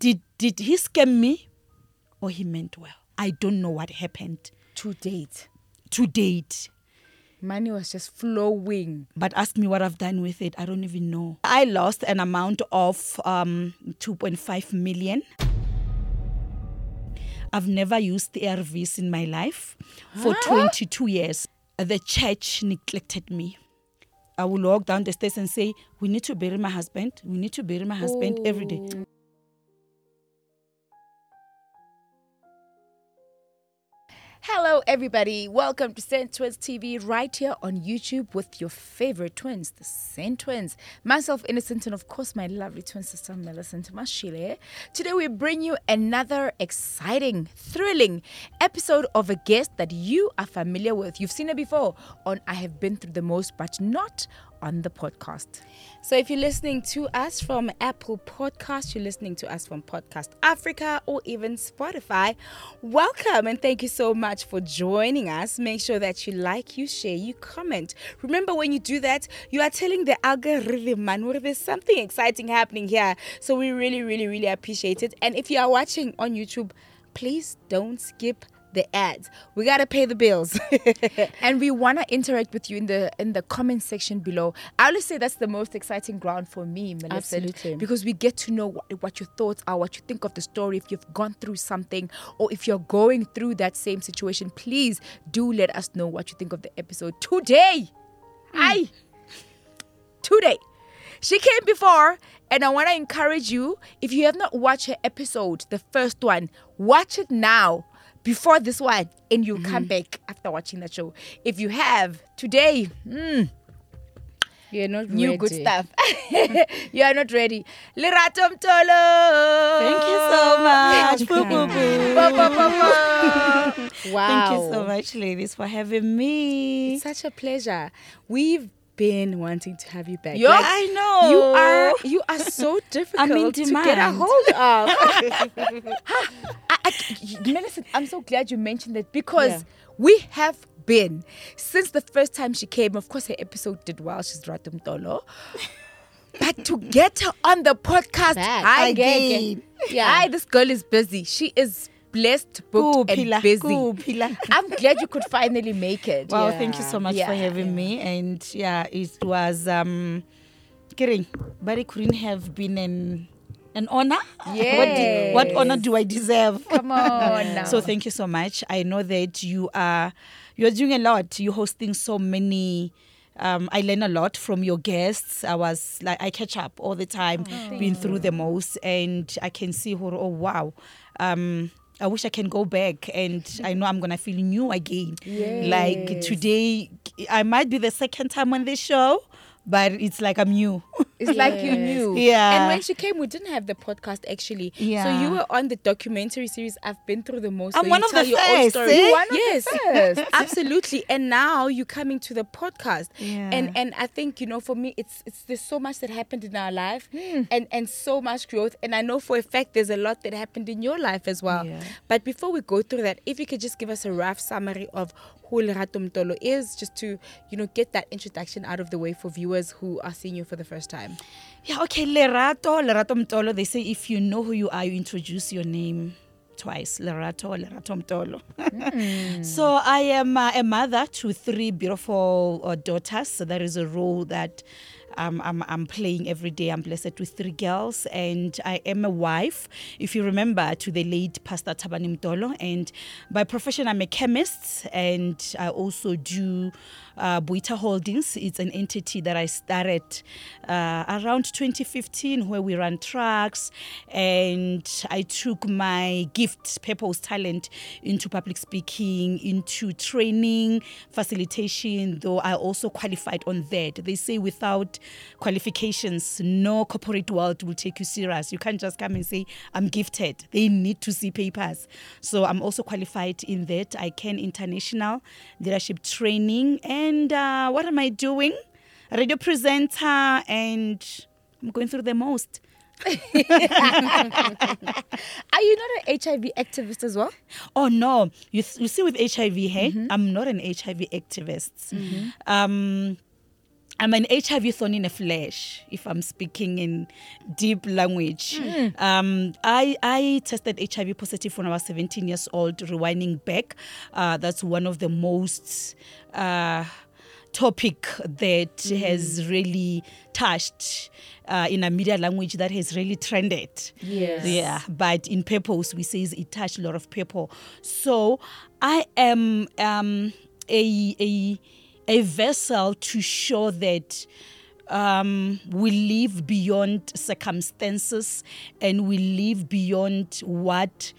did did he scam me or he meant well? I don't know what happened To date, to date. money was just flowing. But ask me what I've done with it. I don't even know. I lost an amount of um, 2.5 million. I've never used the ARVs in my life for 22 years. The church neglected me. I will walk down the stairs and say, We need to bury my husband. We need to bury my husband every day. Hello, everybody. Welcome to Centtwinz TV right here on YouTube with your favorite twins, the Centtwinz. Myself, Innocent, and of course, my lovely twin sister, Millicent Mashile. Today, we bring you another exciting, thrilling episode of a guest that you are familiar with. You've seen her before on I Have Been Through the Most, but not on the podcast. So if you're listening to us from Apple Podcast, you're listening to us from Podcast Africa or even Spotify, welcome and thank you so much for joining us. Make sure that you like, you share, you comment. Remember when you do that, you are telling the algorithm man where there's something exciting happening here. So we really, really, really appreciate it. And if you are watching on YouTube, please don't skip the ads. We gotta pay the bills, and we wanna interact with you in the in the comment section below. I always say that's the most exciting ground for me, Melissa, Absolutely. because we get to know what, what your thoughts are, what you think of the story. If you've gone through something, or if you're going through that same situation, please do let us know what you think of the episode today. Hmm. Aye, today. She came before, and I want to encourage you if you have not watched her episode, the first one, watch it now before this one, and you'll come back after watching that show. If you have today, mm, You're not new ready. good stuff. you are not ready. Mtolo. Thank you so much. Wow. Thank you so much, ladies, for having me. It's such a pleasure. We've been wanting to have you back. Yeah, Like, I know. you are you are so difficult I'm in to get a hold of. I, I, I'm so glad you mentioned that because Yeah. we have been since the first time she came. Of course, her episode did well. She's Ratum Tolo. But to get her on the podcast, Back. I Again. Yeah. Hi, this girl is busy. She is blessed, booked, and busy. kuphila. I'm glad you could finally make it. Wow, thank you so much Yeah, for having me. And yeah, it was um kidding, but it couldn't have been an an honor. What, di- what honor do I deserve? Come on now. So thank you so much. I know that you are you are doing a lot. You're hosting so many. Um, I learn a lot from your guests. I was like I catch up all the time, been through the most, and I can see who. Oh wow. Um, I wish I can go back, and I know I'm gonna feel new again. Like today, I might be the second time on this show, but it's like I'm new. It's like you knew. Yeah. And when she came, we didn't have the podcast actually. Yeah. So you were on the documentary series I've been through the most. I'm one of the first, eh? You're one of Yes. the first. Absolutely. And now you're coming to the podcast. Yeah. And and I think, you know, for me it's it's there's so much that happened in our life Hmm. and and so much growth. And I know for a fact there's a lot that happened in your life as well. Yeah. But before we go through that, if you could just give us a rough summary of who Lerato Mtolo is, just to, you know, get that introduction out of the way for viewers who are seeing you for the first time. Yeah, okay, Lerato, Lerato Mtolo. They say if you know who you are, you introduce your name twice. Lerato, Lerato Mtolo. so I am uh, a mother to three beautiful uh, daughters. So that is a role that um, I'm, I'm playing every day. I'm blessed with three girls, and I am a wife. If you remember, to the late Pastor Thabani Mtolo, and by profession I'm a chemist, and I also do uh, Boitha Holdings. It's an entity that I started uh, around 2015, where we run trucks, and I took my gift, purpose, talent into public speaking, into training, facilitation. Though I also qualified on that. They say without qualifications, no corporate world will take you serious. You can't just come and say I'm gifted. They need to see papers. So I'm also qualified in that. I can international leadership training. And uh, what am I doing? Radio presenter, and I'm going through the most. Are you not an HIV activist as well? Oh no! You, you see, with HIV, hey, I'm not an HIV activist. Um, I'm an HIV thorn in a flesh, if I'm speaking in deep language. Um, I, I tested HIV positive when I was 17 years old, rewinding back. Uh, that's one of the most uh, topic that has really touched uh, in a media language that has really trended. Yes. Yeah, but in purpose, we says it touched a lot of people. So I am um, a, a, a vessel to show that um, we live beyond circumstances and we live beyond what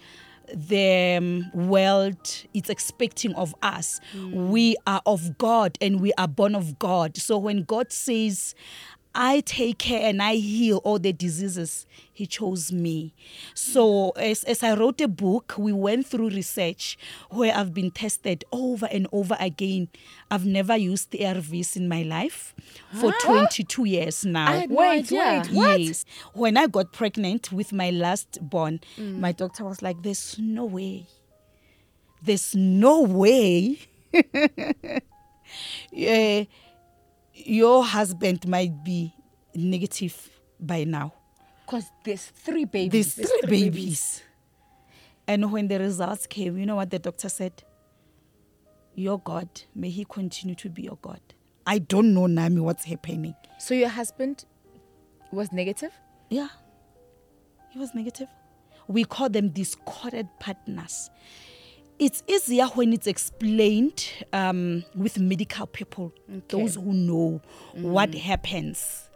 the um, world is expecting of us. We are of God and we are born of God. So when God says, I take care and I heal all the diseases. He chose me. So, as, as I wrote a book, we went through research where I've been tested over and over again. I've never used the ARVs in my life for 22 years now. I had no Wait, idea. wait, what? Yes. When I got pregnant with my last born, my doctor was like, There's no way. There's no way. Eh, your husband might be negative by now. Because there's three babies. There's three babies. And when the results came, you know what the doctor said? Your God, may he continue to be your God. I don't know, Nami, what's happening. So your husband was negative? Yeah, he was negative. We call them discordant partners. It's easier when it's explained um, with medical people, those who know what happens.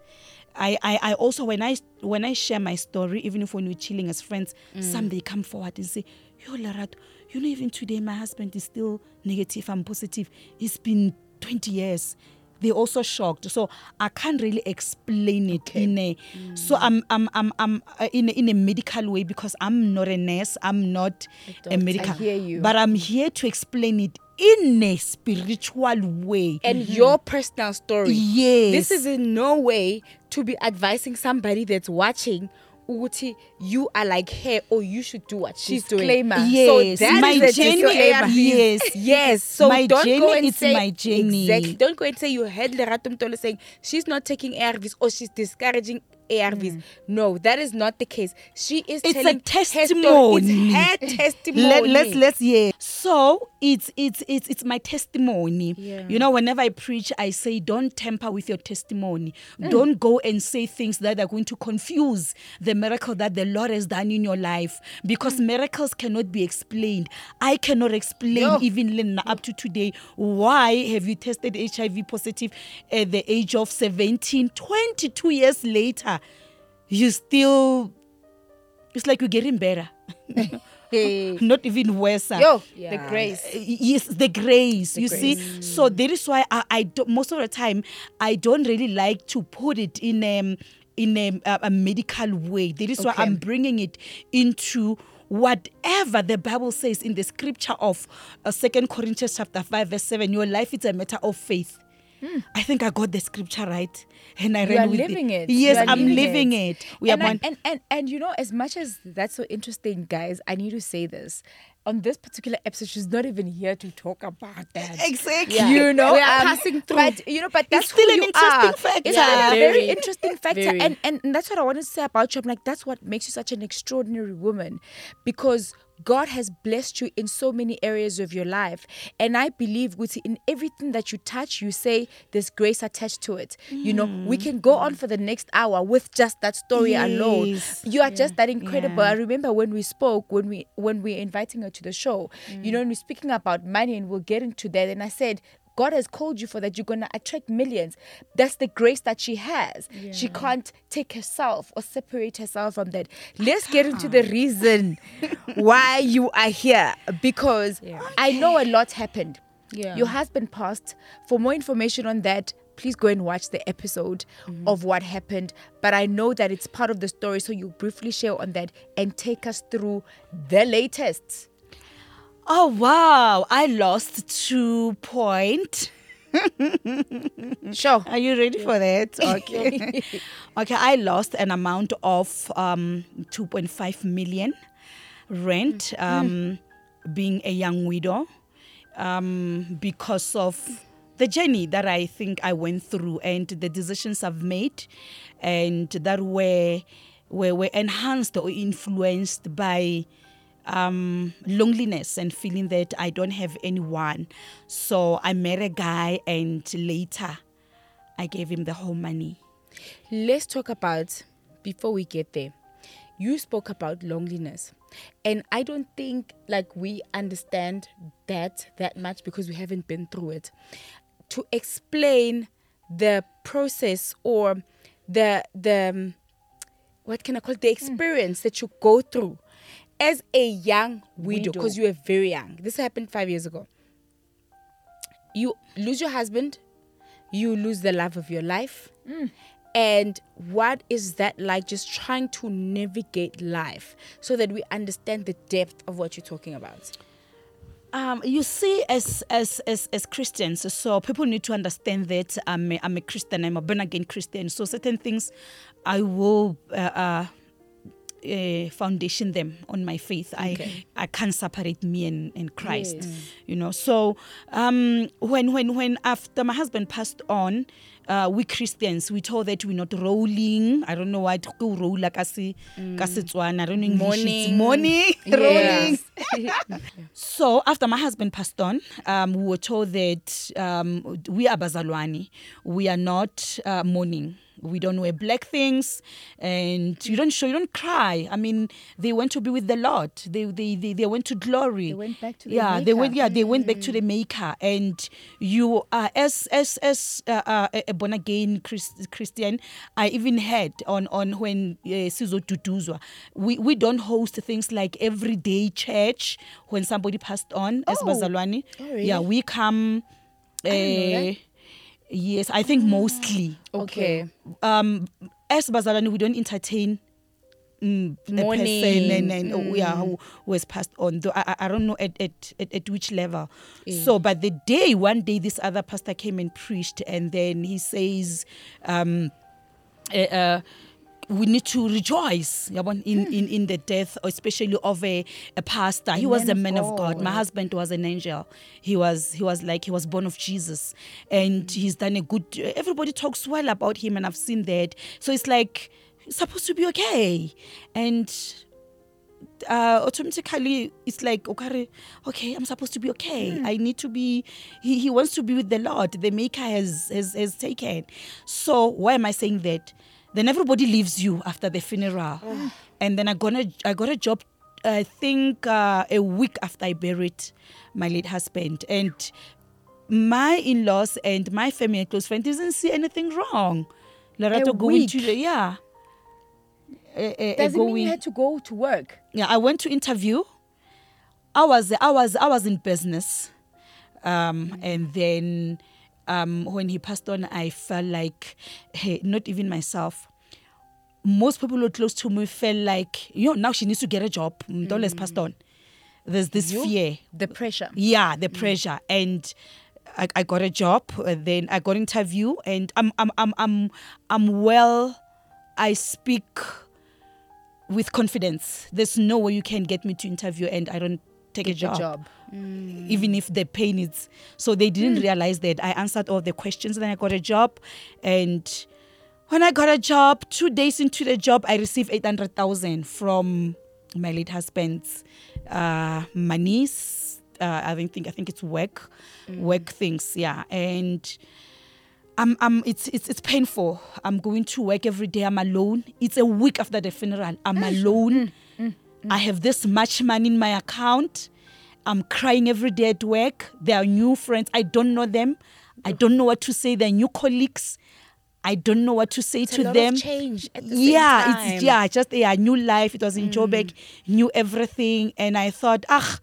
I, I, I also when I when I share my story, even if when we're chilling as friends, some they come forward and say, Yo Lerato, you know, even today my husband is still negative, I'm positive. It's been 20 years. They're also shocked. So I can't really explain it in a so I'm I'm I'm I'm uh, in a, in a medical way because I'm not a nurse, I'm not a, medical. I hear you. But I'm here to explain it in a spiritual way. and your personal story. Yes. This is in no way to be advising somebody that's watching ukuthi you are like her or you should do what she's doing. Disclaimer. Yes, so that my is journey- disclaimer. yes. yes. So My don't journey go and is say my journey. Exactly. Don't go and say you heard Lerato Mtolo saying she's not taking ARVs or she's discouraging ARVs. Mm. No, that is not the case. She is It's a telling her story. testimony. It's her testimony. Let, let's let's yeah. So it's it's it's it's my testimony. Yeah. You know, whenever I preach, I say don't tamper with your testimony. Mm. Don't go and say things that are going to confuse the miracle that the Lord has done in your life. Because mm. miracles cannot be explained. I cannot explain Yo. even Lena, up to today why have you tested HIV positive at the age of 17, 22 years later. You still it's like you're getting better. Hey. not even worse. Yo, Yeah. the grace. Uh, yes the grace you see so that is why I, I don't, most of the time i don't really like to put it in a in a, a, a medical way that is why i'm bringing it into whatever the bible says in the scripture of uh, second corinthians chapter 5 verse 7 your life is a matter of faith I think I got the scripture right, and I You ran are with living it. Yes, I'm living living it. it. We are I- one. and and and you know, as much as that's so interesting, guys, I need to say this. On this particular episode, she's not even here to talk about that. Exactly. You know, We are um, passing through. But you know, but that's still who an you interesting are. factor. It's Yeah. a very, Very, interesting factor, very. and, and and that's what I wanted to say about you. I'm like, that's what makes you such an extraordinary woman, because God has blessed you in so many areas of your life, and I believe in everything that you touch, you say there's grace attached to it. You know, we mm. can go on for the next hour with just that story alone. You are just that incredible. Yeah. I remember when we spoke when we when we were inviting her to the show. You mm. know, and we're speaking about money, and we'll get into that. And I said. God has called you for that. You're going to attract millions. That's the grace that she has. She can't take herself or separate herself from that. Let's get into the reason why you are here because I know a lot happened. Yeah. Your husband passed. For more information on that, please go and watch the episode mm-hmm. of what happened. But I know that it's part of the story, so you briefly share on that and take us through the latest. Oh wow! I lost two point. Sure. Are you ready for that? Okay. okay, I lost an amount of um, 2.5 million rent, um, being a young widow, um, because of the journey that I think I went through and the decisions I've made and that were were, were enhanced or influenced by um, loneliness and feeling that I don't have anyone. So I met a guy and later I gave him the whole money. Let's talk about before we get there. You spoke about loneliness. And I don't think like we understand that that much because we haven't been through it. To explain the process or the the um, what can I call it? the experience that you go through as a young widow because you were very young. This happened 5 years ago. You lose your husband, you lose the love of your life. And what is that like just trying to navigate life so that we understand the depth of what you're talking about? Um, you see, as as as as Christians, so people need to understand that I'm a, I'm a Christian. I'm a born again Christian. So certain things, I will uh, uh, uh, foundation them on my faith. I I can't separate me and, and Christ. You know. So um, when when when after my husband passed on. Uh, we Christians, we told that we're not rolling. I don't know what to roll like I see, I don't know Mourning. Morning, rolling. So after my husband passed on, um, we were told that um, we are Bazalwani. We are not uh, mourning. We don't wear black things, and you don't show, you don't cry. I mean, they went to be with the Lord. They they they, they went to glory. They went back to the yeah. They went Maker. yeah. They went back to the Maker, and you are as as as uh, uh, a born again Christ, Christian. I even heard on on when uh, Sizo Duduzwa, we we don't host things like everyday church when somebody passed on as Oh. Bazalwani. Oh, really? Yeah, we come. eh, yes, I think mostly. Okay. Um, as Bazalwani, we don't entertain. Mm, a person and, and oh, yeah who, who has passed on though I, I- I don't know at, at, at, at which level so but the day one day this other pastor came and preached and then he says um uh, uh, we need to rejoice yabon, in, in, in the death, especially of a, a pastor. He was a man of God. God. My husband was an angel. He was he was like he was born of Jesus, and he's done a good. Everybody talks well about him, and I've seen that. So it's like it's supposed to be okay, and uh, automatically it's like okay, okay, I'm supposed to be okay. I need to be. He, he wants to be with the Lord. The Maker has has has taken. So why am I saying that? Then everybody leaves you after the funeral, and then I got a I got a job. I think uh, a week after I buried my late husband, and my in-laws and my family and close friends didn't see anything wrong. Lerato going week? to yeah. Doesn't mean you had to go to work. yeah, I went to interview. I was I was I was in business, um, and then um, when he passed on, I felt like, hey, not even myself. Most people who are close to me felt like, you know, now she needs to get a job. Mtolo has passed on. There's this You? fear. The pressure. Yeah, the pressure, and I, I got a job. uh, Then I got interview, and I'm I'm I'm I'm I'm well. I speak with confidence. There's no way you can get me to interview, and I don't take a Get the job, job. even if the pain is. So they didn't realize that I answered all the questions. Then I got a job, and when I got a job, two days into the job, I received eight hundred thousand from my late husband's uh, monies. Uh, I don't think I think it's work, work things. Yeah, and I'm, I'm it's, it's it's painful. I'm going to work every day. I'm alone. It's a week after the funeral. I'm alone. I have this much money in my account. I'm crying every day at work. There are new friends. I don't know them. I don't know what to say. They're new colleagues. I don't know what to say It's a to them. change the yeah. Mm. it's yeah, just yeah, new life. It was in Joburg, knew everything, and I thought, ah,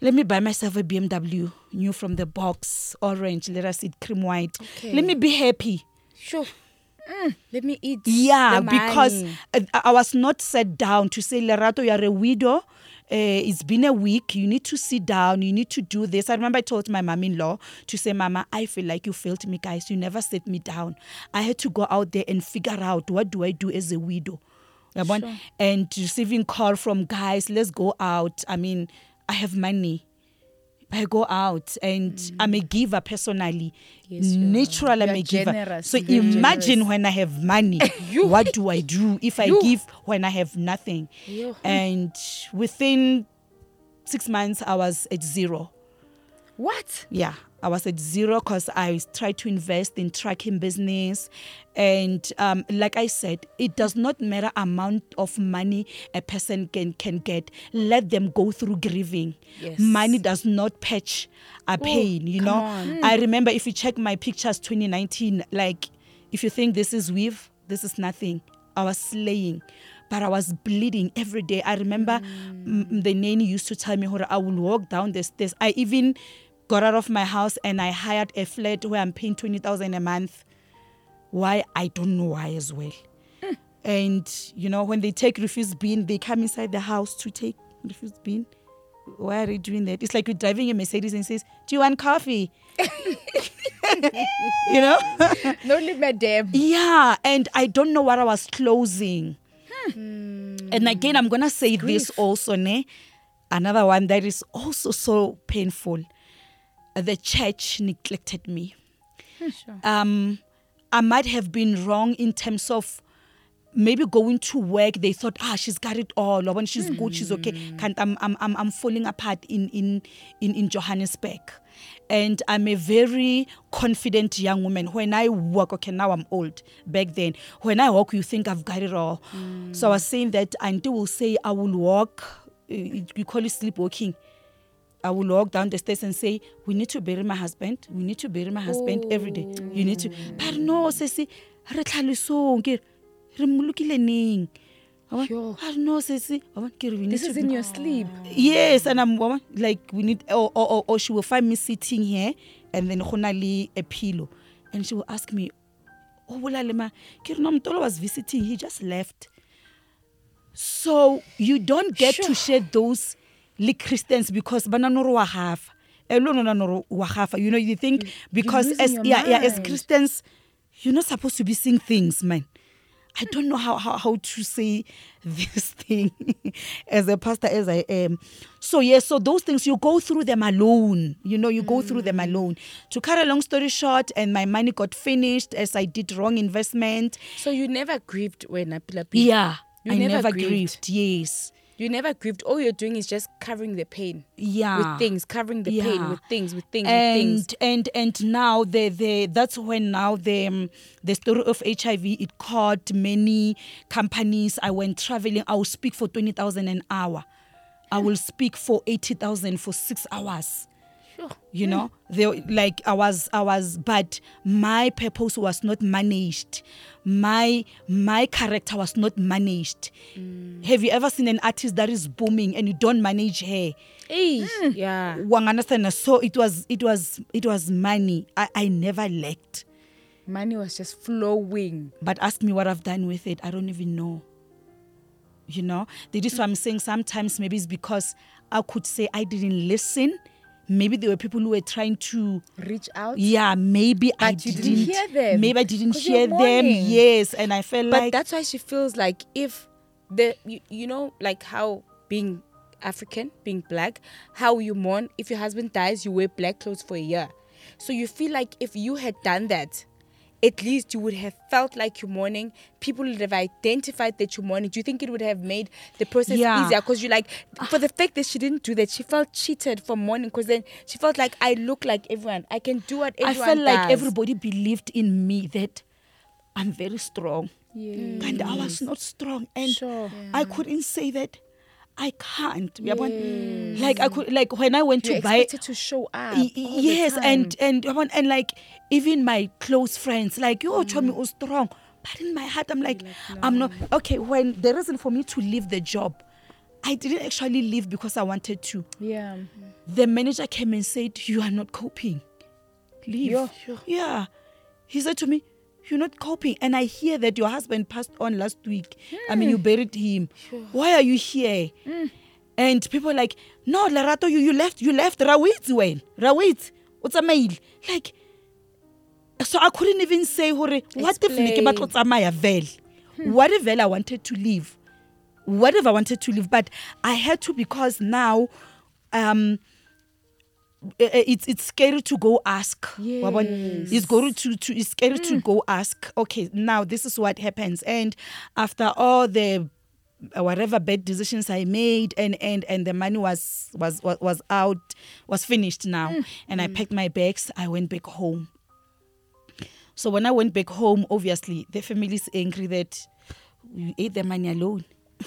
let me buy myself a BMW, new from the box, orange. Let us eat cream white. Okay. Let me be happy. Sure. Mm, let me eat. Yeah, because. I, I was not set down to say, Lerato, you are a widow. Uh, it's been a week. You need to sit down. You need to do this. I remember I told my mom in law to say, Mama, I feel like you failed me, guys. You never set me down. I had to go out there and figure out what do I do as a widow. Yabon? And receiving call from guys, let's go out. I mean, I have money. I go out and mm. I'm a giver personally. Yes, you are. Natural, I'm a giver. generous, So imagine generous. when I have money, what do I do if I You. give when I have nothing? You. And within six months, I was at zero. What? Yeah, I was at zero because I tried to invest in tracking business, and um, like I said, it does not matter amount of money a person can can get. Let them go through grieving. Yes. Money does not patch a pain. You know, on. I remember if you check my pictures 2019, like if you think this is weave, this is nothing. I was slaying. But I was bleeding every day. I remember mm. the nanny used to tell me, "Hora, I will walk down the stairs. I even got out of my house and I hired a flat where I'm paying 20,000 a month. Why? I don't know why as well. And, you know, when they take refuse bin, they come inside the house to take refuse bin. Why are they doing that? It's like you're driving a Mercedes and says, Do you want coffee? you know? No leave madam. Yeah, and I don't know what I was closing. Hmm. And again, I'm gonna say this also, ne? Another one that is also so painful. The church neglected me. Um, I might have been wrong in terms of maybe going to work. They thought, ah, she's got it all. Or when she's good, she's okay. Can't, I'm, I'm, I'm, I'm falling apart in, in, in, in Johannesburg. And I'm a very confident young woman. When I walk, okay, now I'm old. Back then, when I walk, you think I've got it all. So I was saying that Auntie will say, I will walk. uh, You call it sleepwalking. I will walk down the stairs and say, We need to bury my husband. We need to bury my husband every day. You need to. Mm. But no, sesi, re tlhalosong ke re, re mo lokile neng? Wa bona? Yo. But no, sesi, wa bona, ke we need This is in your sleep. Yes, and I'm like we need or, or, or, she will find me sitting here and then go na a pillow and she will ask me, oh, "O bola le ma?" Ke re no was visiting, he just left. So you don't get to share those le Christians because bana no re wa gafa. Eh, lo nona no re wa gafa. You know, you think because as yeah, yeah, as. Christians, you're not supposed to be seeing things, man. I don't know how, how, how to say this thing as a pastor as I am. So yes, so those things you go through them alone. You know, you go through them alone. To cut a long story short, and my money got finished as I did wrong investment. So you never grieved when Apila Yeah, You I never never, grieved. grieved. Yes, You never grieved. All you're doing is just covering the pain yeah. with things, covering the pain with things, with things, with things. and and and now the the that's when now the um, the story of HIV it caught many companies. I went traveling. I will speak for twenty thousand an hour. I will speak for eighty thousand for six hours. Sure. You know, they like I was I was, but my purpose was not managed. My my character was not managed. Have you ever seen an artist that is booming and you don't manage her? Hey, Mm. yeah. Wang understand so it was it was it was money i, I never lacked Money was just flowing. but ask me what i've done with it i don't even know you know that is why i'm saying sometimes maybe it's because i could say i didn't listen maybe there were people who were trying to Reach out. yeah maybe i But you didn't, didn't hear them, maybe i didn't hear them yes and i felt But like But that's why she feels like if the you, you know like how being African, being black, how you mourn if your husband dies, you wear black clothes for a year. So you feel like if you had done that, at least you would have felt like you're mourning. People would have identified that you're mourning. Do you think it would have made the process Yeah. easier? Because you like ah. for the fact that she didn't do that, she felt cheated for mourning. Because then she felt like I look like everyone. I can do what everyone i everyone felt like everybody believed in me that i'm very strong Yeah. and I was mm. not strong, and Sure. I couldn't say that I can't. uyabona? Mm. Like I could, like when I went You're to buy. to show up. Y- yes, and and and like even my close friends, like you told me mm. was strong, but in my heart I'm like, I'm not okay. When the reason for me to leave the job, I didn't actually leave because I wanted to. yeah. The manager came and said, "You are not coping. Leave." Yo. Yeah, he said to me, "You're not coping," and I hear that your husband passed on last week. I mean, you hmm. buried him. Why are you here? Hmm. And people are like, "No, Lerato, you you left. You left Rawit when Rawit. What's a mail like?" So I couldn't even say, "Hore, what if ne ke Explain. batla ho tsamaya vele? Hmm. What if I wanted to leave? What if I wanted to leave? But I had to because now, um, it's it's scary to go ask. bona? It's scary to, to it's scary to go ask. Okay, now this is what happens, and after all the uh, whatever bad decisions I made, and and and the money was was was, was out, was finished now, and I packed my bags. I went back home. So when I went back home, obviously the family is angry that you ate the money alone.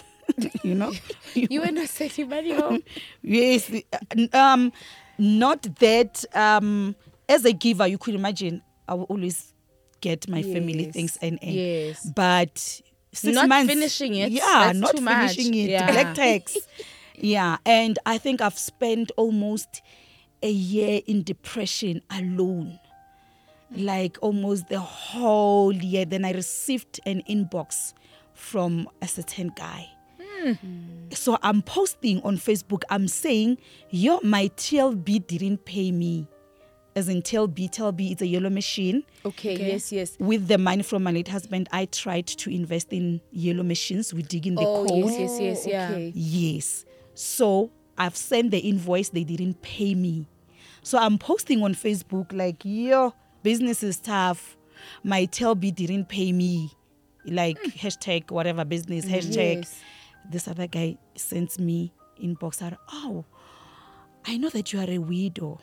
you know, You were not sending money home. yes uh, um not that um as a giver you could imagine i will always get my family things and, and. Yes. but six Not months finishing it, yeah not too much. finishing it. Yeah. black tax. Yeah and i think i've spent almost a year in depression alone. Like almost the whole year. Then i received an inbox from a certain guy Mm. so I'm posting on Facebook. I'm saying, yo, my TLB didn't pay me. As in TLB, TLB is a yellow machine. Okay, yes, yes. With the money from my late husband, I tried to invest in yellow machines. We dig in the Oh, coal. yes, yes, yes, yeah. Oh, okay. Yes. So I've sent the invoice, they didn't pay me. So I'm posting on Facebook like, yo, business is tough. My TLB didn't pay me. Like mm. hashtag whatever business, mm, hashtag. Yes. This other guy sends me inbox out, oh, I know that you are a widow.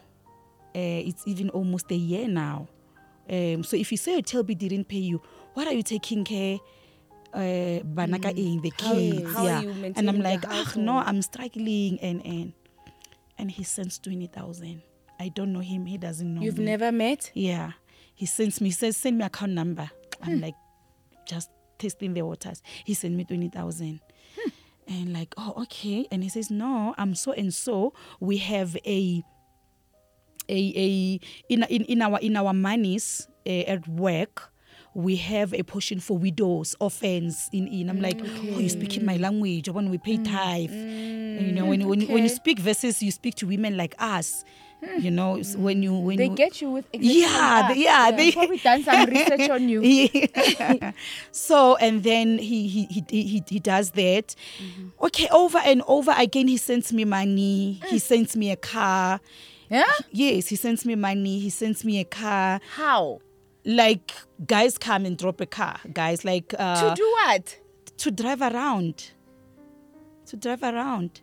Uh, it's even almost a year now. Um, so if you say your TLB didn't pay you, what are you taking care? Uh, banaka in the How- kids, how are yeah. and I'm like, ah, no. I'm struggling, and and and he sends twenty thousand. I don't know him. He doesn't know. You've me. never met? Yeah. He sends me, he says, send me account number. Hmm. I'm like, just testing the waters. He sent me 20,000. And like, oh, okay. And he says, no, I'm so and so. We have a, a, a in, in, in our, in our monies uh, at work, we have a portion for widows, orphans. In, in I'm like, mm, oh, you speak in my language. When we pay mm, tithe, you know, mm, when, you- when, when you speak verses, you speak to women like us. You know, when you when They you, get you with exactly yeah, that. yeah, they- Probably done some research on you. Yeah. so and then he he he he, he does that. Okay, over and over again he sends me money. He sends me a car. Yeah? Yes, he sends me money. He sends me a car. How? Like guys come and drop a car. Guys like uh, to do what? to drive around. To drive around.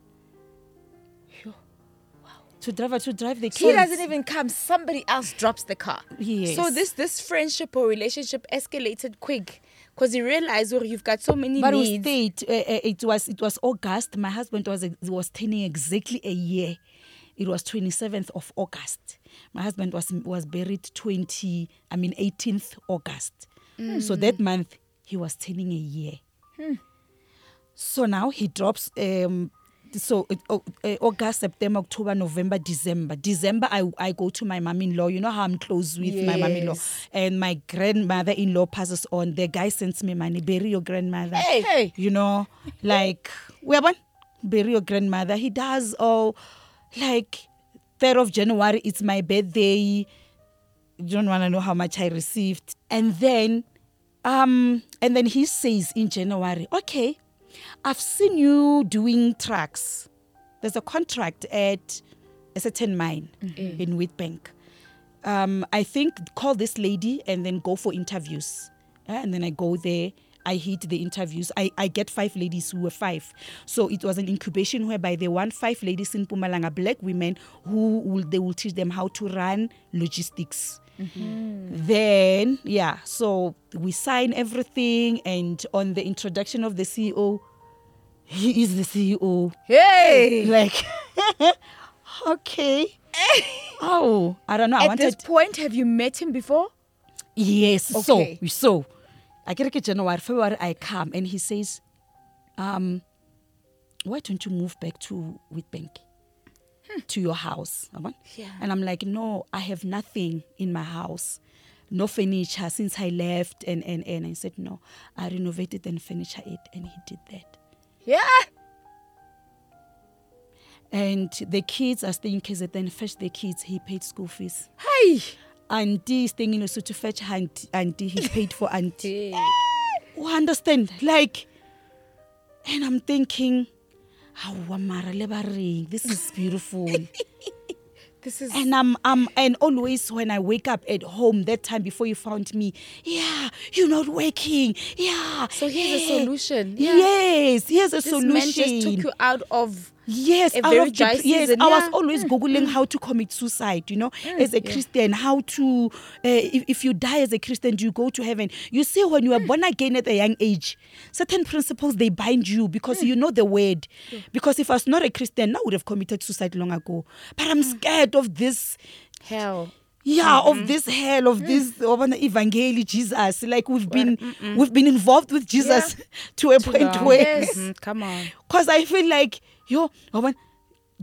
To drive to drive the kids. He doesn't even come. Somebody else drops the car. Yes. So this this friendship or relationship escalated quick because he realized, well, you've got so many But we needs. stayed. Uh, uh, it was it was August. My husband was was turning exactly a year. It was twenty seventh of August. My husband was was buried twenty. I mean eighteenth August. So that month he was turning a year. So now he drops. Um, so August, September, October, November, December. December, I I go to my mom-in-law. You know how I'm close with my mom-in-law, and my grandmother-in-law passes on. The guy sends me money. Bury your grandmother. Hey. Hey. you know, like where bury your grandmother. He does. Oh, like third of January. It's my birthday. You don't want to know how much I received, and then, um, and then he says in January, okay. I've seen you doing tracks. There's a contract at a certain mine in Witbank. Um, I think call this lady and then go for interviews. And then I go there. I hit the interviews. I, I get five ladies who were five. So it was an incubation whereby they want five ladies in Mpumalanga, black women who will they will teach them how to run logistics. Then, yeah, so we sign everything, and on the introduction of the CEO, he is the CEO. Hey. Like, okay. oh, I don't know. I At wanted. this point, have you met him before? yes, Okay. so, so. I get it January, February, I come, and he says, um, why don't you move back to Witbank? To your house. Yeah. And I'm like, no, I have nothing in my house. No furniture since I left. And, and, and I said, no, I renovated and furniture it. And he did that. Yeah. And the kids are staying in KZN, fetch the kids. He paid school fees. Hey. Auntie is staying in Lesotho to fetch auntie. auntie. He paid for auntie. Hey. Oh, you understand? Like, and I'm thinking, how Lebaring, this is beautiful. This is and I'm I'm and always when I wake up at home, that time before you found me, yeah, you're not working. Yeah. So here's a solution. Yeah. Yes, here's a this solution. man just took you out of Yes, a out very of dry dep- yes. season, I was yeah. Mm. always googling how to commit suicide. You know, as a Christian, how to uh, if, if you die as a Christian, do you go to heaven? You see, when Mm. you are born again at a young age, certain principles they bind you Mm. because you know the word. Because if I was not a Christian, I would have committed suicide long ago. But I'm Mm. scared of this hell. yeah Mm-hmm. of this hell of this Mm. of an evangeli jesus like we've been we've been involved with jesus to a point long. where Yes. Mhm, come on. because i feel like yo Ngoba,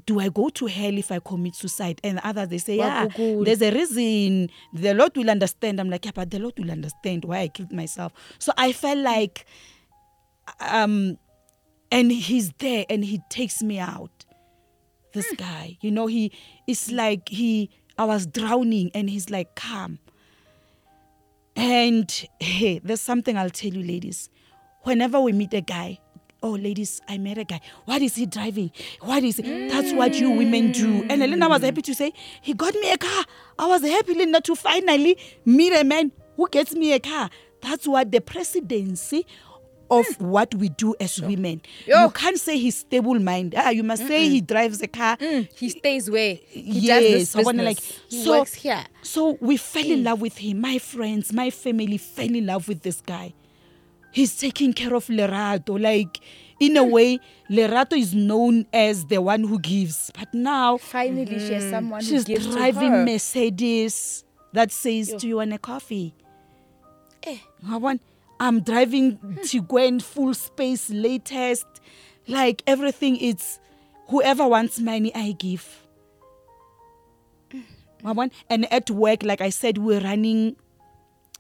do i go to hell if i commit suicide? And others they say yeah there's a reason. The lord will understand. I'm like yeah but the lord will understand why i killed myself. So i felt like um and he's there and he takes me out this guy. You know he it's like he i was drowning and he's like calm and hey there's something i'll tell you ladies. Whenever we meet a guy oh ladies i met a guy. What is he driving? What is he? that's what you women do. And elena was happy to say he got me a car. I was happy Linda, to finally meet a man who gets me a car. That's what the presidency of what we do as women. Yo. you can't say he's stable mind. Ah, you must say he drives a car. He stays where he yes, does this like he so, works here. So we fell in love with him. My friends, my family fell in love with this guy. He's taking care of Lerato. Like in a way, Lerato is known as the one who gives. But now Finally, she has someone she's driving to her. Mercedes that says, "Do you want a coffee?" Eh. I want. I'm driving Tiguan full space latest, like everything. It's whoever wants money, I give. Want, and at work, like I said, we're running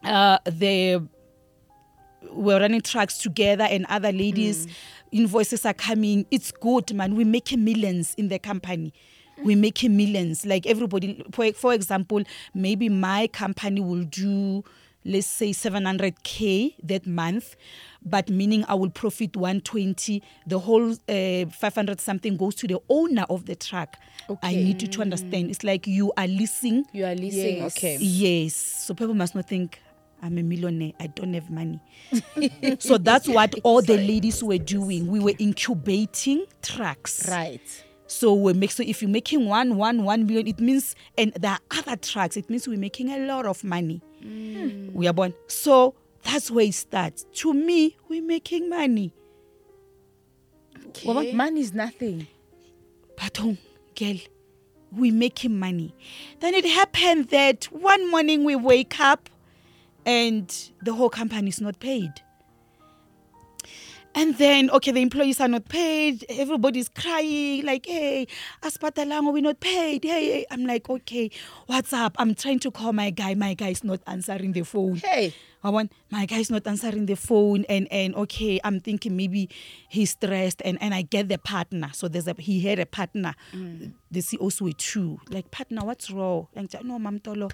uh, the we're running trucks together and other ladies invoices are coming it's good man we're making millions in the company we're making millions like everybody for, for example maybe my company will do let's say 700k that month but meaning i will profit 120 the whole uh, 500 something goes to the owner of the truck i need you to understand it's like you are leasing You are leasing. Yes. Okay. Yes. So people must not think I'm a millionaire. I don't have money. so that's what all the ladies were doing. We were incubating trucks. Right. So we make so if you're making one, one, one million, it means and there are other trucks. It means we're making a lot of money. Hmm. We are born. So that's where it starts. To me, we're making money. Okay. Money is nothing. But oh, girl, we making money. Then it happened that one morning we wake up and the whole company is not paid. And then, okay, the employees are not paid. Everybody's crying, like, hey, Aspatalango, we're not paid. Hey, hey. I'm like, okay, what's up? I'm trying to call my guy. My guy is not answering the phone. Hey. I want my guy's not answering the phone and and okay, I'm thinking maybe he's stressed and and I get the partner. So there's a he had a partner. The CEOs were two. Like partner, what's wrong? Like no, Mam Tolo,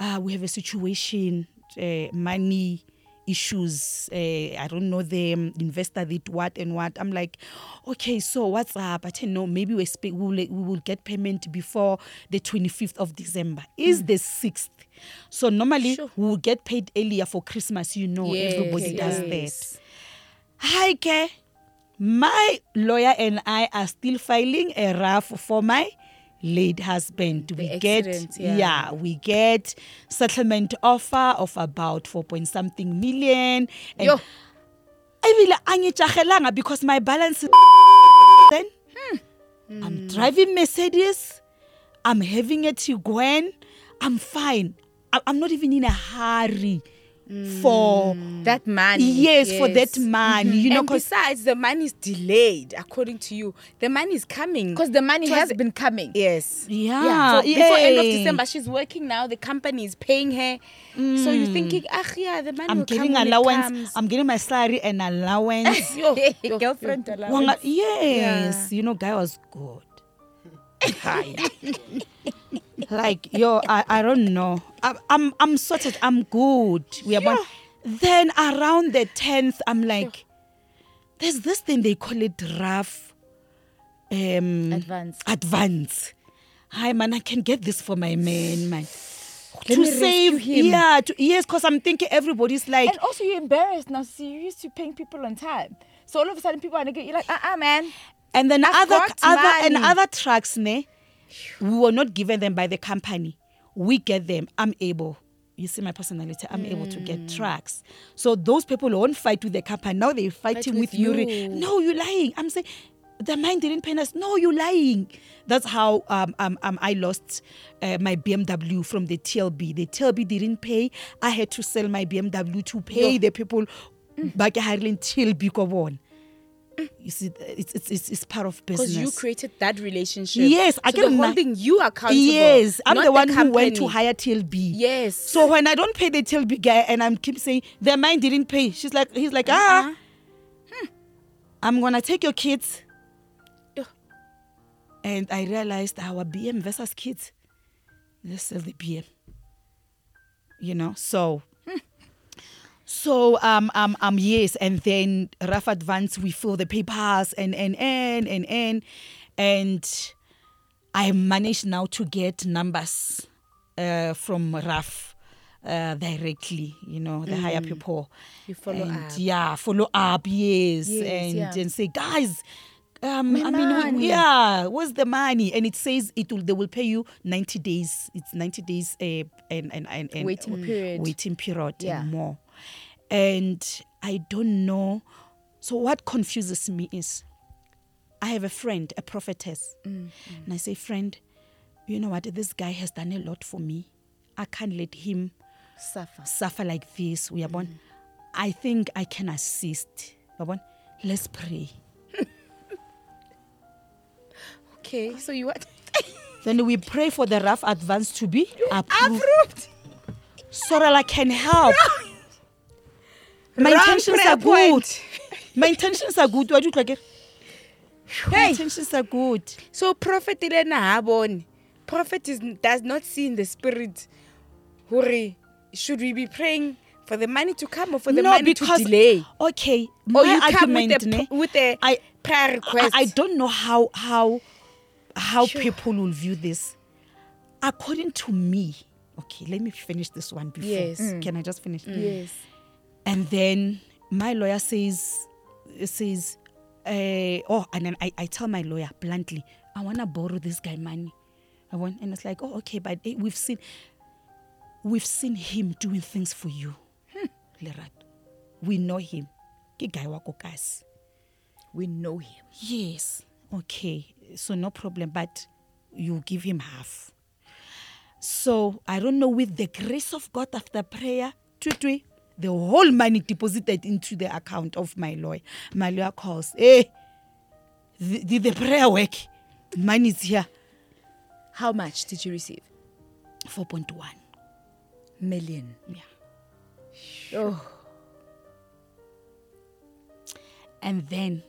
uh, we have a situation, uh, money issues. Uh, I don't know the investor did what and what. I'm like, okay, so what's up? I don't know. Maybe we speak. We will, we will get payment before the 25th of December. Is the 6th. So normally Sure. we will get paid earlier for Christmas. You know, Yes, everybody does yes. that. Hi, Ke. My lawyer and I are still filing a RAF for my late husband. we accident, get yeah. we get settlement offer of about 4 point something million. And Yo. ebile a ngitjagelanga because my balance then Hmm. I'm driving Mercedes. I'm having a Tiguan. I'm fine. I'm not even in a hurry Mm. for That money. yes, for that money. You know, and because besides, the money is delayed, according to you. The money is coming. Because the money has been coming. Yes. yeah, So before end of. December, she's working now. The company is paying her. So you're mm. thinking, ah, yeah, the money I'm will getting come allowance. I'm getting my salary and allowance. Yo, Hey, yo, girlfriend yo. allowance. Wanga- yes, you know, guy was good. Hi. like yo, I, I don't know. I, I'm I'm sorted. I'm good. We are born. Then around the tenth, I'm like, there's this thing they call it RAF um Advance. advance. hi man, I can get this for my man, man. Let to save him. yeah, to, yes, because I'm thinking everybody's like And also, you're embarrassed now. So you're used to paying people on time. So all of a sudden, people are gonna get you like, uh, uh man. And then I've other other and other trucks, ne, we were not given them by the company. We get them. I'm able. You see my personality. I'm able to get tracks. So those people won't fight with the company. Now they're fighting with with, you. you. No, you're lying. I'm saying the mine didn't pay us. No, you're lying. That's how um, um, um I lost uh, my BMW from the TLB. The TLB didn't pay. I had to sell my BMW to pay the people back hiring TLB ko bona. You see, it's it's it's, it's part of business. Because you created that relationship. Yes, I so can holding you accountable. Yes, I'm the one who went to hire TLB. Yes. So when I don't pay the TLB guy and I'm keep saying their mine didn't pay, she's like, he's like, Uh-uh. ah, hmm, I'm gonna take your kids. Ugh. And I realized our BM versus kids, let's sell the BM. You know, so. So um um um yes, and then RAF advance we fill the papers and and and and and and I managed now to get numbers uh, from RAF uh, directly, you know, the higher people. You follow and, up. Yeah, follow up, yes. Yes, and, yeah. and say, guys, um, My I mean, we- yeah, where's the money? And it says it will, they will pay you 90 days. It's 90 days uh, and, and, and, and Waiting period. Waiting period Yeah. and more. And I don't know. So what confuses me is I have a friend, a prophetess. Mm, And I say, friend, you know what? This guy has done a lot for me. I can't let him Suffer. suffer like this. We are born. Mm. I think I can assist. Are born. Let's pray. Okay, so you what? Then we pray for the RAF advance to be approved, Approved. so that I can help. My intentions are good. My intentions are good. Do you like? It? My intentions are good. So prophet ilena habone. Prophet is, does not see in the spirit. Hurry. Should we be praying for the money to come or for the no, money because to delay? okay, Or my you come with a, with a I- prayer I, request. I don't know how how how Sure. people will view this. According to me, okay, let me finish this one before. Yes. Can I just finish? Mm. Yes. And then my lawyer says says, uh, oh, and then I, I tell my lawyer bluntly, I wanna borrow this guy money. I want, and it's like, oh, okay, but eh, we've seen we've seen him doing things for you. Hmm. Lerato. We know him. Ke guy wa ko kasi. We know him. Yes. Okay. So no problem, but you give him half. So I don't know with the grace of God after prayer, tutui, the whole money deposited into the account of my lawyer. My lawyer calls, hey, did the prayer work? Money is here. How much did you receive? 4.1 million. Yeah. Oh. And then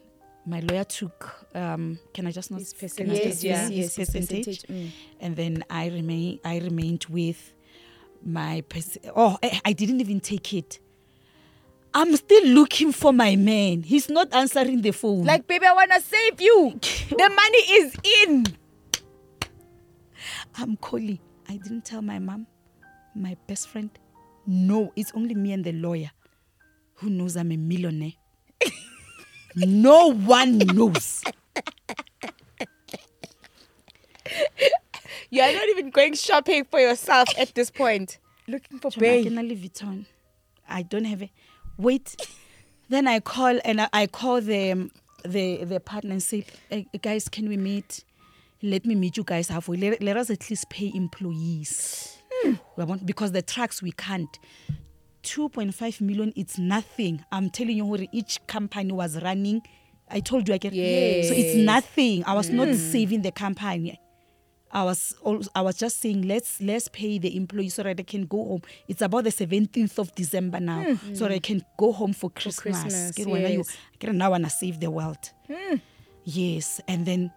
my lawyer took um can I just not His percentage, yeah. his Yes, his percentage? percentage, mm. And then I remain I remained with my pers- oh I, I didn't even take it. I'm still looking for my man. He's not answering the phone. Like, baby, I wanna save you. the money is in. I'm calling. I didn't tell my mom, my best friend. No, it's only me and the lawyer who knows I'm a millionaire. no one knows. You are not even going shopping for yourself at this point. Looking for Jonah, babe. can I Louis Vuitton? I don't have it. Wait. then I call and I, I call the the the partner and say, "Eh, guys, can we meet? Let me meet you guys halfway. Let, let us at least pay employees. We want- Because the trucks we can't. 2.5 million, it's nothing. I'm telling you, Hori, each company was running. I told you I can. So it's nothing. I was not saving the company. I was I was just saying let's let's pay the employees so that they can go home. It's about the 17th of December now, so they can go home for Christmas. Christmas, re you- yes. now I wanna save the world. Yes, and then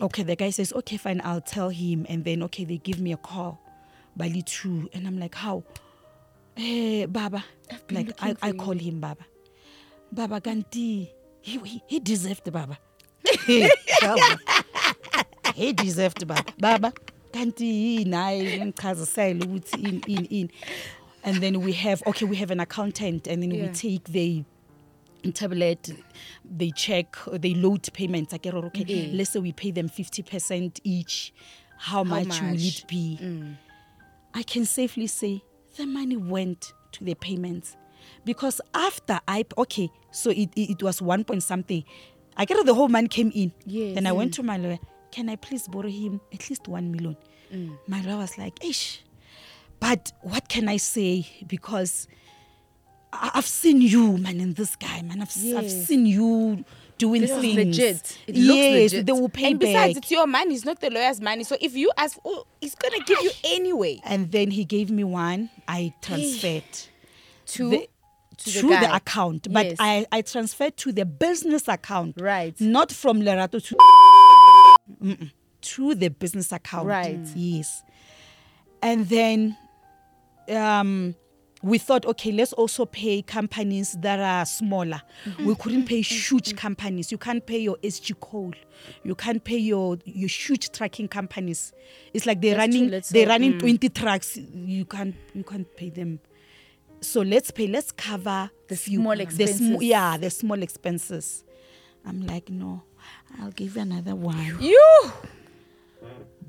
okay, the guy says okay, fine, I'll tell him, and then okay, they give me a call, Bali two, and I'm like how, hey Baba, like I, I call him Baba, Baba Ganti, he he, he deserved Baba. He deserved baba baba kanti yini? Hayi ngichazisele ukuthi in in in and then we have okay we have an accountant and then we take the tablet they check they load payments like okay? Yeah. let's say we pay them 50% each how, much, will it be? Mm. I can safely say the money went to the payments. Because after i okay so it, it, it was one point something. I get the whole money came in. Yes. then i went to my lawyer can i please borrow him at least one million mm. my lawyer was like ish but what can i say because I- I've seen you, man, in this guy, man. I've, I've seen you doing This is things. legit. It yes, looks legit. they will pay and back. besides, it's your money. It's not the lawyer's money. So if you ask, oh, he's gonna give you anyway. and then he gave me one. I transferred To the, to the the account, but Yes. I, I transferred to the business account, Right. Not from Lerato to Mm-mm. to the business account, Right. Yes, and then um, we thought, okay, let's also pay companies that are smaller. Mm-hmm. We couldn't pay huge companies. You can't pay your SG Coal. You can't pay your your huge trucking companies. It's like they're That's running they're running Mm. 20 trucks. You can't you can't pay them. So let's pay. Let's cover The few- small the expenses. yeah, the small expenses. I'm like, no, I'll give you another one. You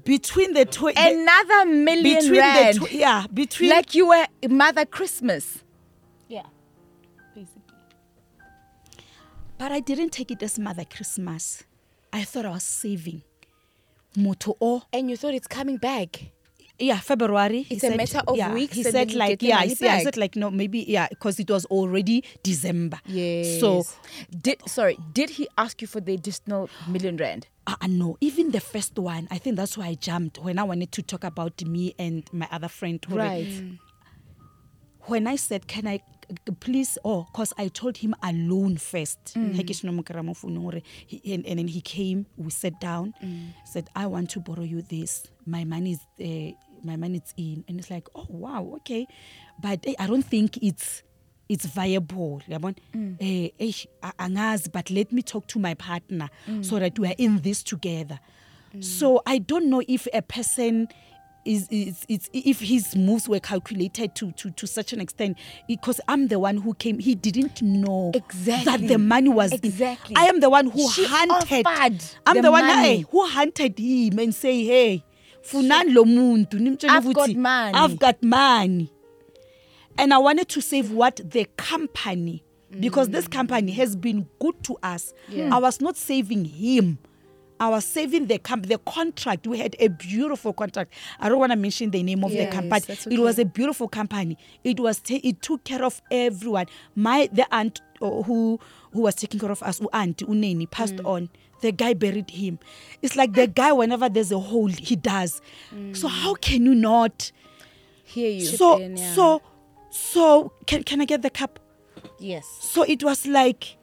Between the two, another million between rand. the two, yeah, between like you were Mother Christmas. Yeah, basically. But I didn't take it as Mother Christmas. I thought I was saving. Moto o And you thought it's coming back. Yeah February. he It's a said- matter of yeah, weeks He said like yeah, he said, I said like no maybe yeah because it was already December. Yeah. So did sorry, did he ask you for the additional million rand? uh, no, even the first one, I think that's why I jumped when I wanted to talk about me and my other friend. Right. when I said, "Can I please?" Oh, cause I told him alone first. Mm. Ha ke sena mokara mo founung hore he- And, and then he came. We sat down. Mm. Said, "I want to borrow you this. My money is uh, my money is in." And it's like, "Oh wow, okay," but eh, I don't think it's it's viable. yabona? Mm. Eh, eish, a- angazi, but let me talk to my partner Mm. so that we are in this together. So I don't know if a person is, is, is if his moves were calculated to, to, to such an extent because I'm the one who came he didn't know exactly that the money was in- Exactly. I am the one who She hunted I'm the the, one eh, who hunted him and say hey funani lo muntu nimtshele I've got money. I've got money and I wanted to save what the company because this company has been good to us. I was not saving him. I was saving the comp- the contract. We had a beautiful contract. I don't want to mention the name of Yes, the company. that's It was a beautiful company. It was ta- it took care of everyone. My the aunt uh, who who was taking care of us, aunt Uneni, passed Mm. on. The guy buried him. It's like the guy whenever there's a hole, he does. So how can you not? Hear you. so in, yeah. so so can can I get the cup? yes. So it was like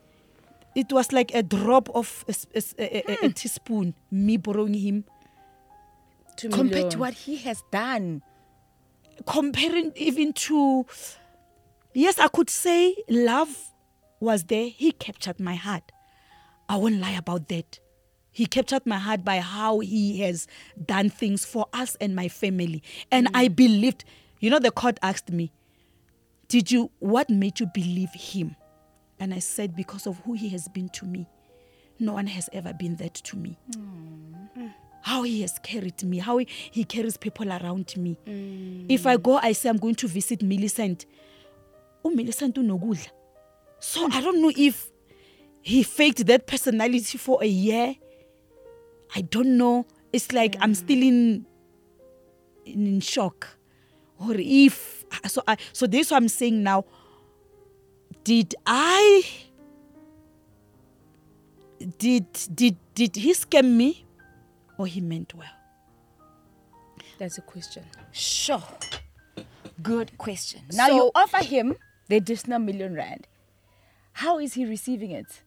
it was like a drop of a hmm. teaspoon me borrowing him. Two Compared million. to what he has done. comparing even to yes i could say love was there. He captured my heart. I won't lie about that. He captured my heart by how he has done things for us and my family. And hmm. i believed you know the court asked me did you what made you believe him and i said because of who he has been to me no one has ever been that to me mm. how he has carried me, how he, he carries people around me. Mm. If I go, I say I'm going to visit Millicent. Oh, Millicent unokudla. So I don't know if he faked that personality for a year. I don't know. It's like I'm still in in, in shock. Or if so I so this is what I'm saying now. Did I did did did he scam me or he meant well? That's a question. Sure. Good question. Now So- you offer him the additional million rand. How is he receiving it?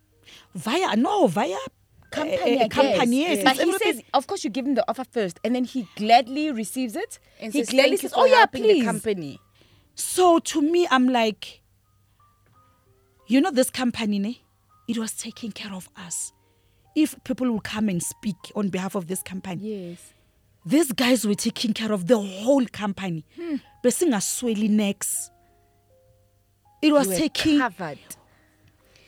Via no via eh, Company, a, a I company. guess. Yes, But he says, of course, you give him the offer first, and then he gladly receives it. And he says, gladly "Thank says, "Oh yeah, please." the company. So to me, I'm like, you know, this company, ne? it was taking care of us. if people will come and speak on behalf of this company. Yes. These guys were taking care of the whole company. Hmm. Besingasweli necks. It was taking covered.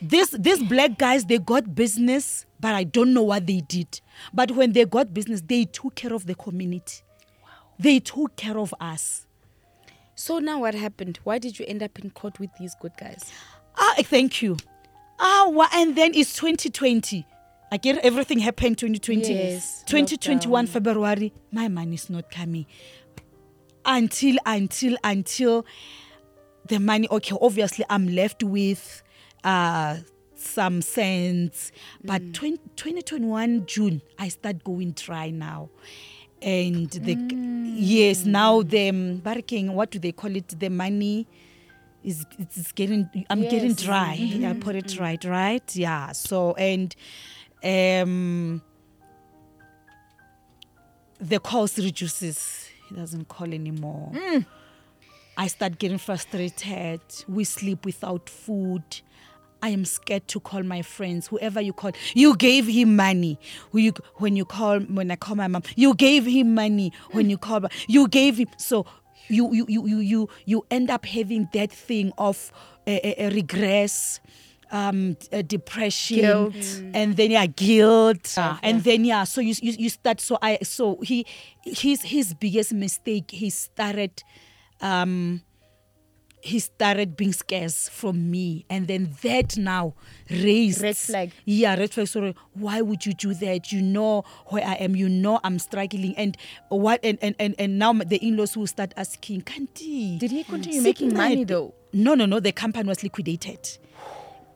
this these black guys they got business but i don't know what they did but when they got business they took care of the community Wow. they took care of us So now what happened? Why did you end up in court with these good guys? Ah thank you. Ah and then it's 2020 I get everything happened 2020 Yes, 2021 february my money is not coming. Until until until the money okay obviously i'm left with uh some cents. But 20, 2021 june i start going dry now. And the yes now the barking what do they call it? The money is it's getting i'm getting Yes. dry mm-hmm. i put it mm-hmm. right right yeah so and um the calls reduces he doesn't call anymore mm. I start getting frustrated. We sleep without food. I am scared to call my friends. Whoever you call, you gave him money. You when you call when I call my mom, you gave him money. When mm. you call, you gave him. So you you you you you, you end up having that thing of a uh, regress. Um, uh, depression, Guilt. and then yeah, guilt, and then yeah. So you, you you start. So I so he his his biggest mistake. He started um he started being scarce from me and then that now raised Red flag. yeah red flag sorry. Why would you do that? You know where i am. You know i'm struggling. And what and and and, and now the in-laws will start asking kanti Did he continue making money though? no no no. The company was liquidated.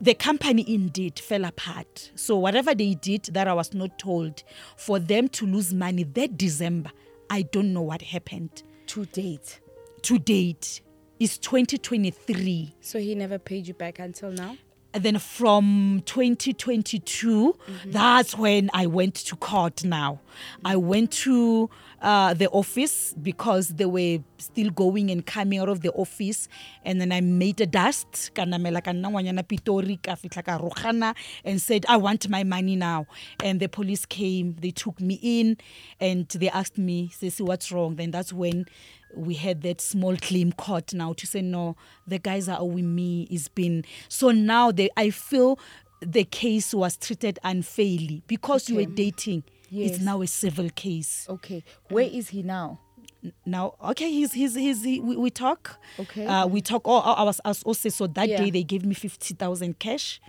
The company indeed fell apart. So whatever they did that i was not told for them to lose money that december i don't know what happened. To date. to date is 2023 So he never paid you back until now? and then from 2022 that's when i went to court now. I went to uh, the office because they were still going and coming out of the office. And then i made a dust. Ka namela ka nna ngwanyana pitori ka fitlha ka rogana and said i want my money now. And the police came they took me in and they asked me Sissy, what's wrong? Then that's when we had that small claim court now to say no the guys are owing me it's been so now they i feel the case was treated unfairly because you were dating Yes. it's now a civil case Okay. Where is he now? now okay he's he's he's he, we, we talk Okay. uh, we talk oh, I was, I was also so that Yeah. Mm-hmm. day they gave me 50000 cash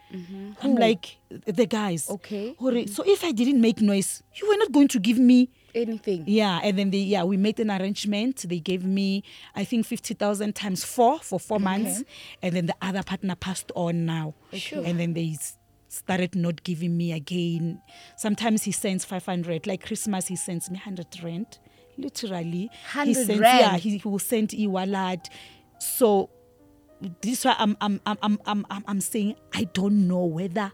i'm like the guys Okay. "Hore, so if i didn't make noise you were not going to give me Anything. yeah, and then they yeah we made an arrangement. They gave me I think fifty thousand times four for four months, and then the other partner passed on now, Sure. and then they started not giving me again. Sometimes he sends five hundred. Like Christmas, he sends me hundred rand, literally. he 100 sends yeah rand? he, he will send wallet. So this is why I'm I'm I'm I'm I'm I'm- saying I don't know whether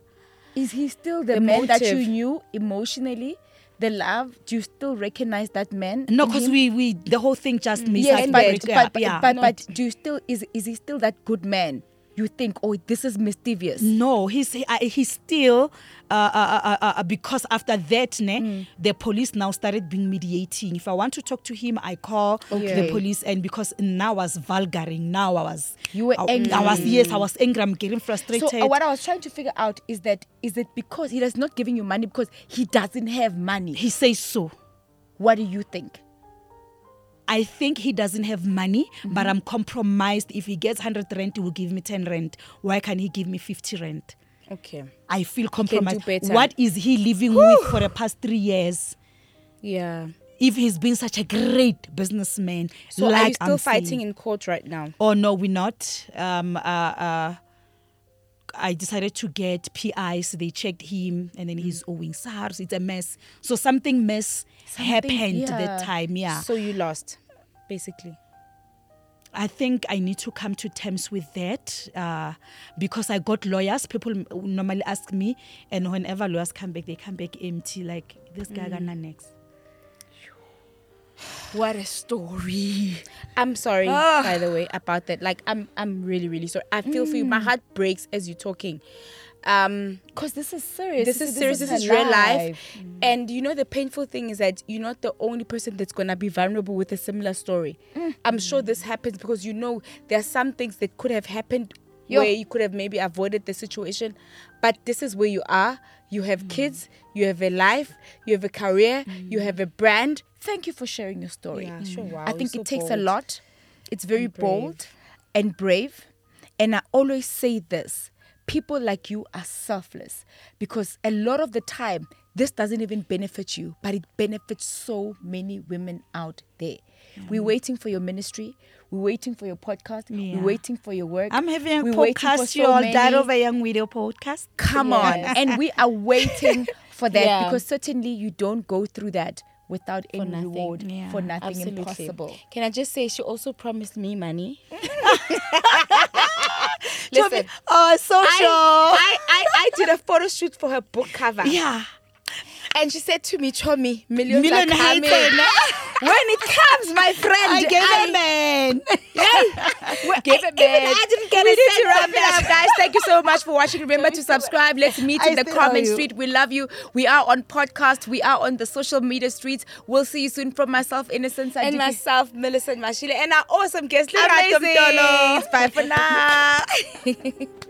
Is he still the, The man that you knew emotionally? The love? Do you still recognize that man? no because we we the whole thing just missed yes, us but, but, but, yeah. but, but do you still is is he still that good man? You think, oh, this is mischievous. No, he's he, I- he's still uh, uh, uh, uh, uh, because after that, ne, Mm. the police now started being mediating. If I want to talk to him, I call Okay. the police, and because now I was vulgaring, now I was You were I, angry. I was yes, I was angry. I'm getting frustrated. So uh, what I was trying to figure out is that is it because he is not giving you money because he doesn't have money? he says so. What do you think? I think he doesn't have money, Mm-hmm. but I'm compromised. If he gets 100 rent, he will give me 10 rent. Why can't he give me 50 rent? Okay. I feel can do compromised. better. What is he living with for the past three years? Yeah. if he's been such a great businessman, So like are you still I'm fighting saying. in court right now? Oh no, we're not. Um, uh, uh, I decided to get PIs. They checked him, and then he's owing SARS. It's a mess. So something mess happened yeah. that time. Yeah, So you lost, basically. I think I need to come to terms with that uh, because I got lawyers. People normally ask me, and whenever lawyers come back, they come back empty. Like this guy gonna next. What a story. I'm sorry, Ah. by the way, about that. Like, I'm, I'm really, really sorry. I feel for you. Mm. My heart breaks as you're talking. Um, Because this is serious. this is serious. This is her real life. And you know, the painful thing is that you're not the only person that's gonna be vulnerable with a similar story. I'm sure this happens because you know there are some things that could have happened Yo. where you could have maybe avoided the situation, but this is where you are. You have kids. You have a life. You have a career. You have a brand. Thank you for sharing your story. Yeah, sure. Wow, I think you're it so takes a lot. It's very And bold and brave. And I always say this people like you are selfless because a lot of the time, this doesn't even benefit you, but it benefits so many women out there. We're waiting for your ministry. We're waiting for your podcast. Yeah. We're waiting for your work. I'm having a We're podcast, so you all that over young video podcast. Come on. And we are waiting for that Yeah. because certainly you don't go through that without any nothing. reward Yeah, for nothing Absolutely. impossible. Can I just say she also promised me money? Listen, Oh, social. I, I, I did a photo shoot for her book cover. yeah. And she said to me, Chomi, millions Million are coming. when it comes, my friend, I gave a man. Well, Give it even. I didn't get We it. need to wrap it up, guys. Thank you so much for watching. Remember to subscribe. Let's meet I in the comment street. We love you. We are on podcast. We are on the social media streets. We'll see you soon. From myself, Innocent And myself, Millicent Mashile, and our awesome guest, Amazing. Bye for now.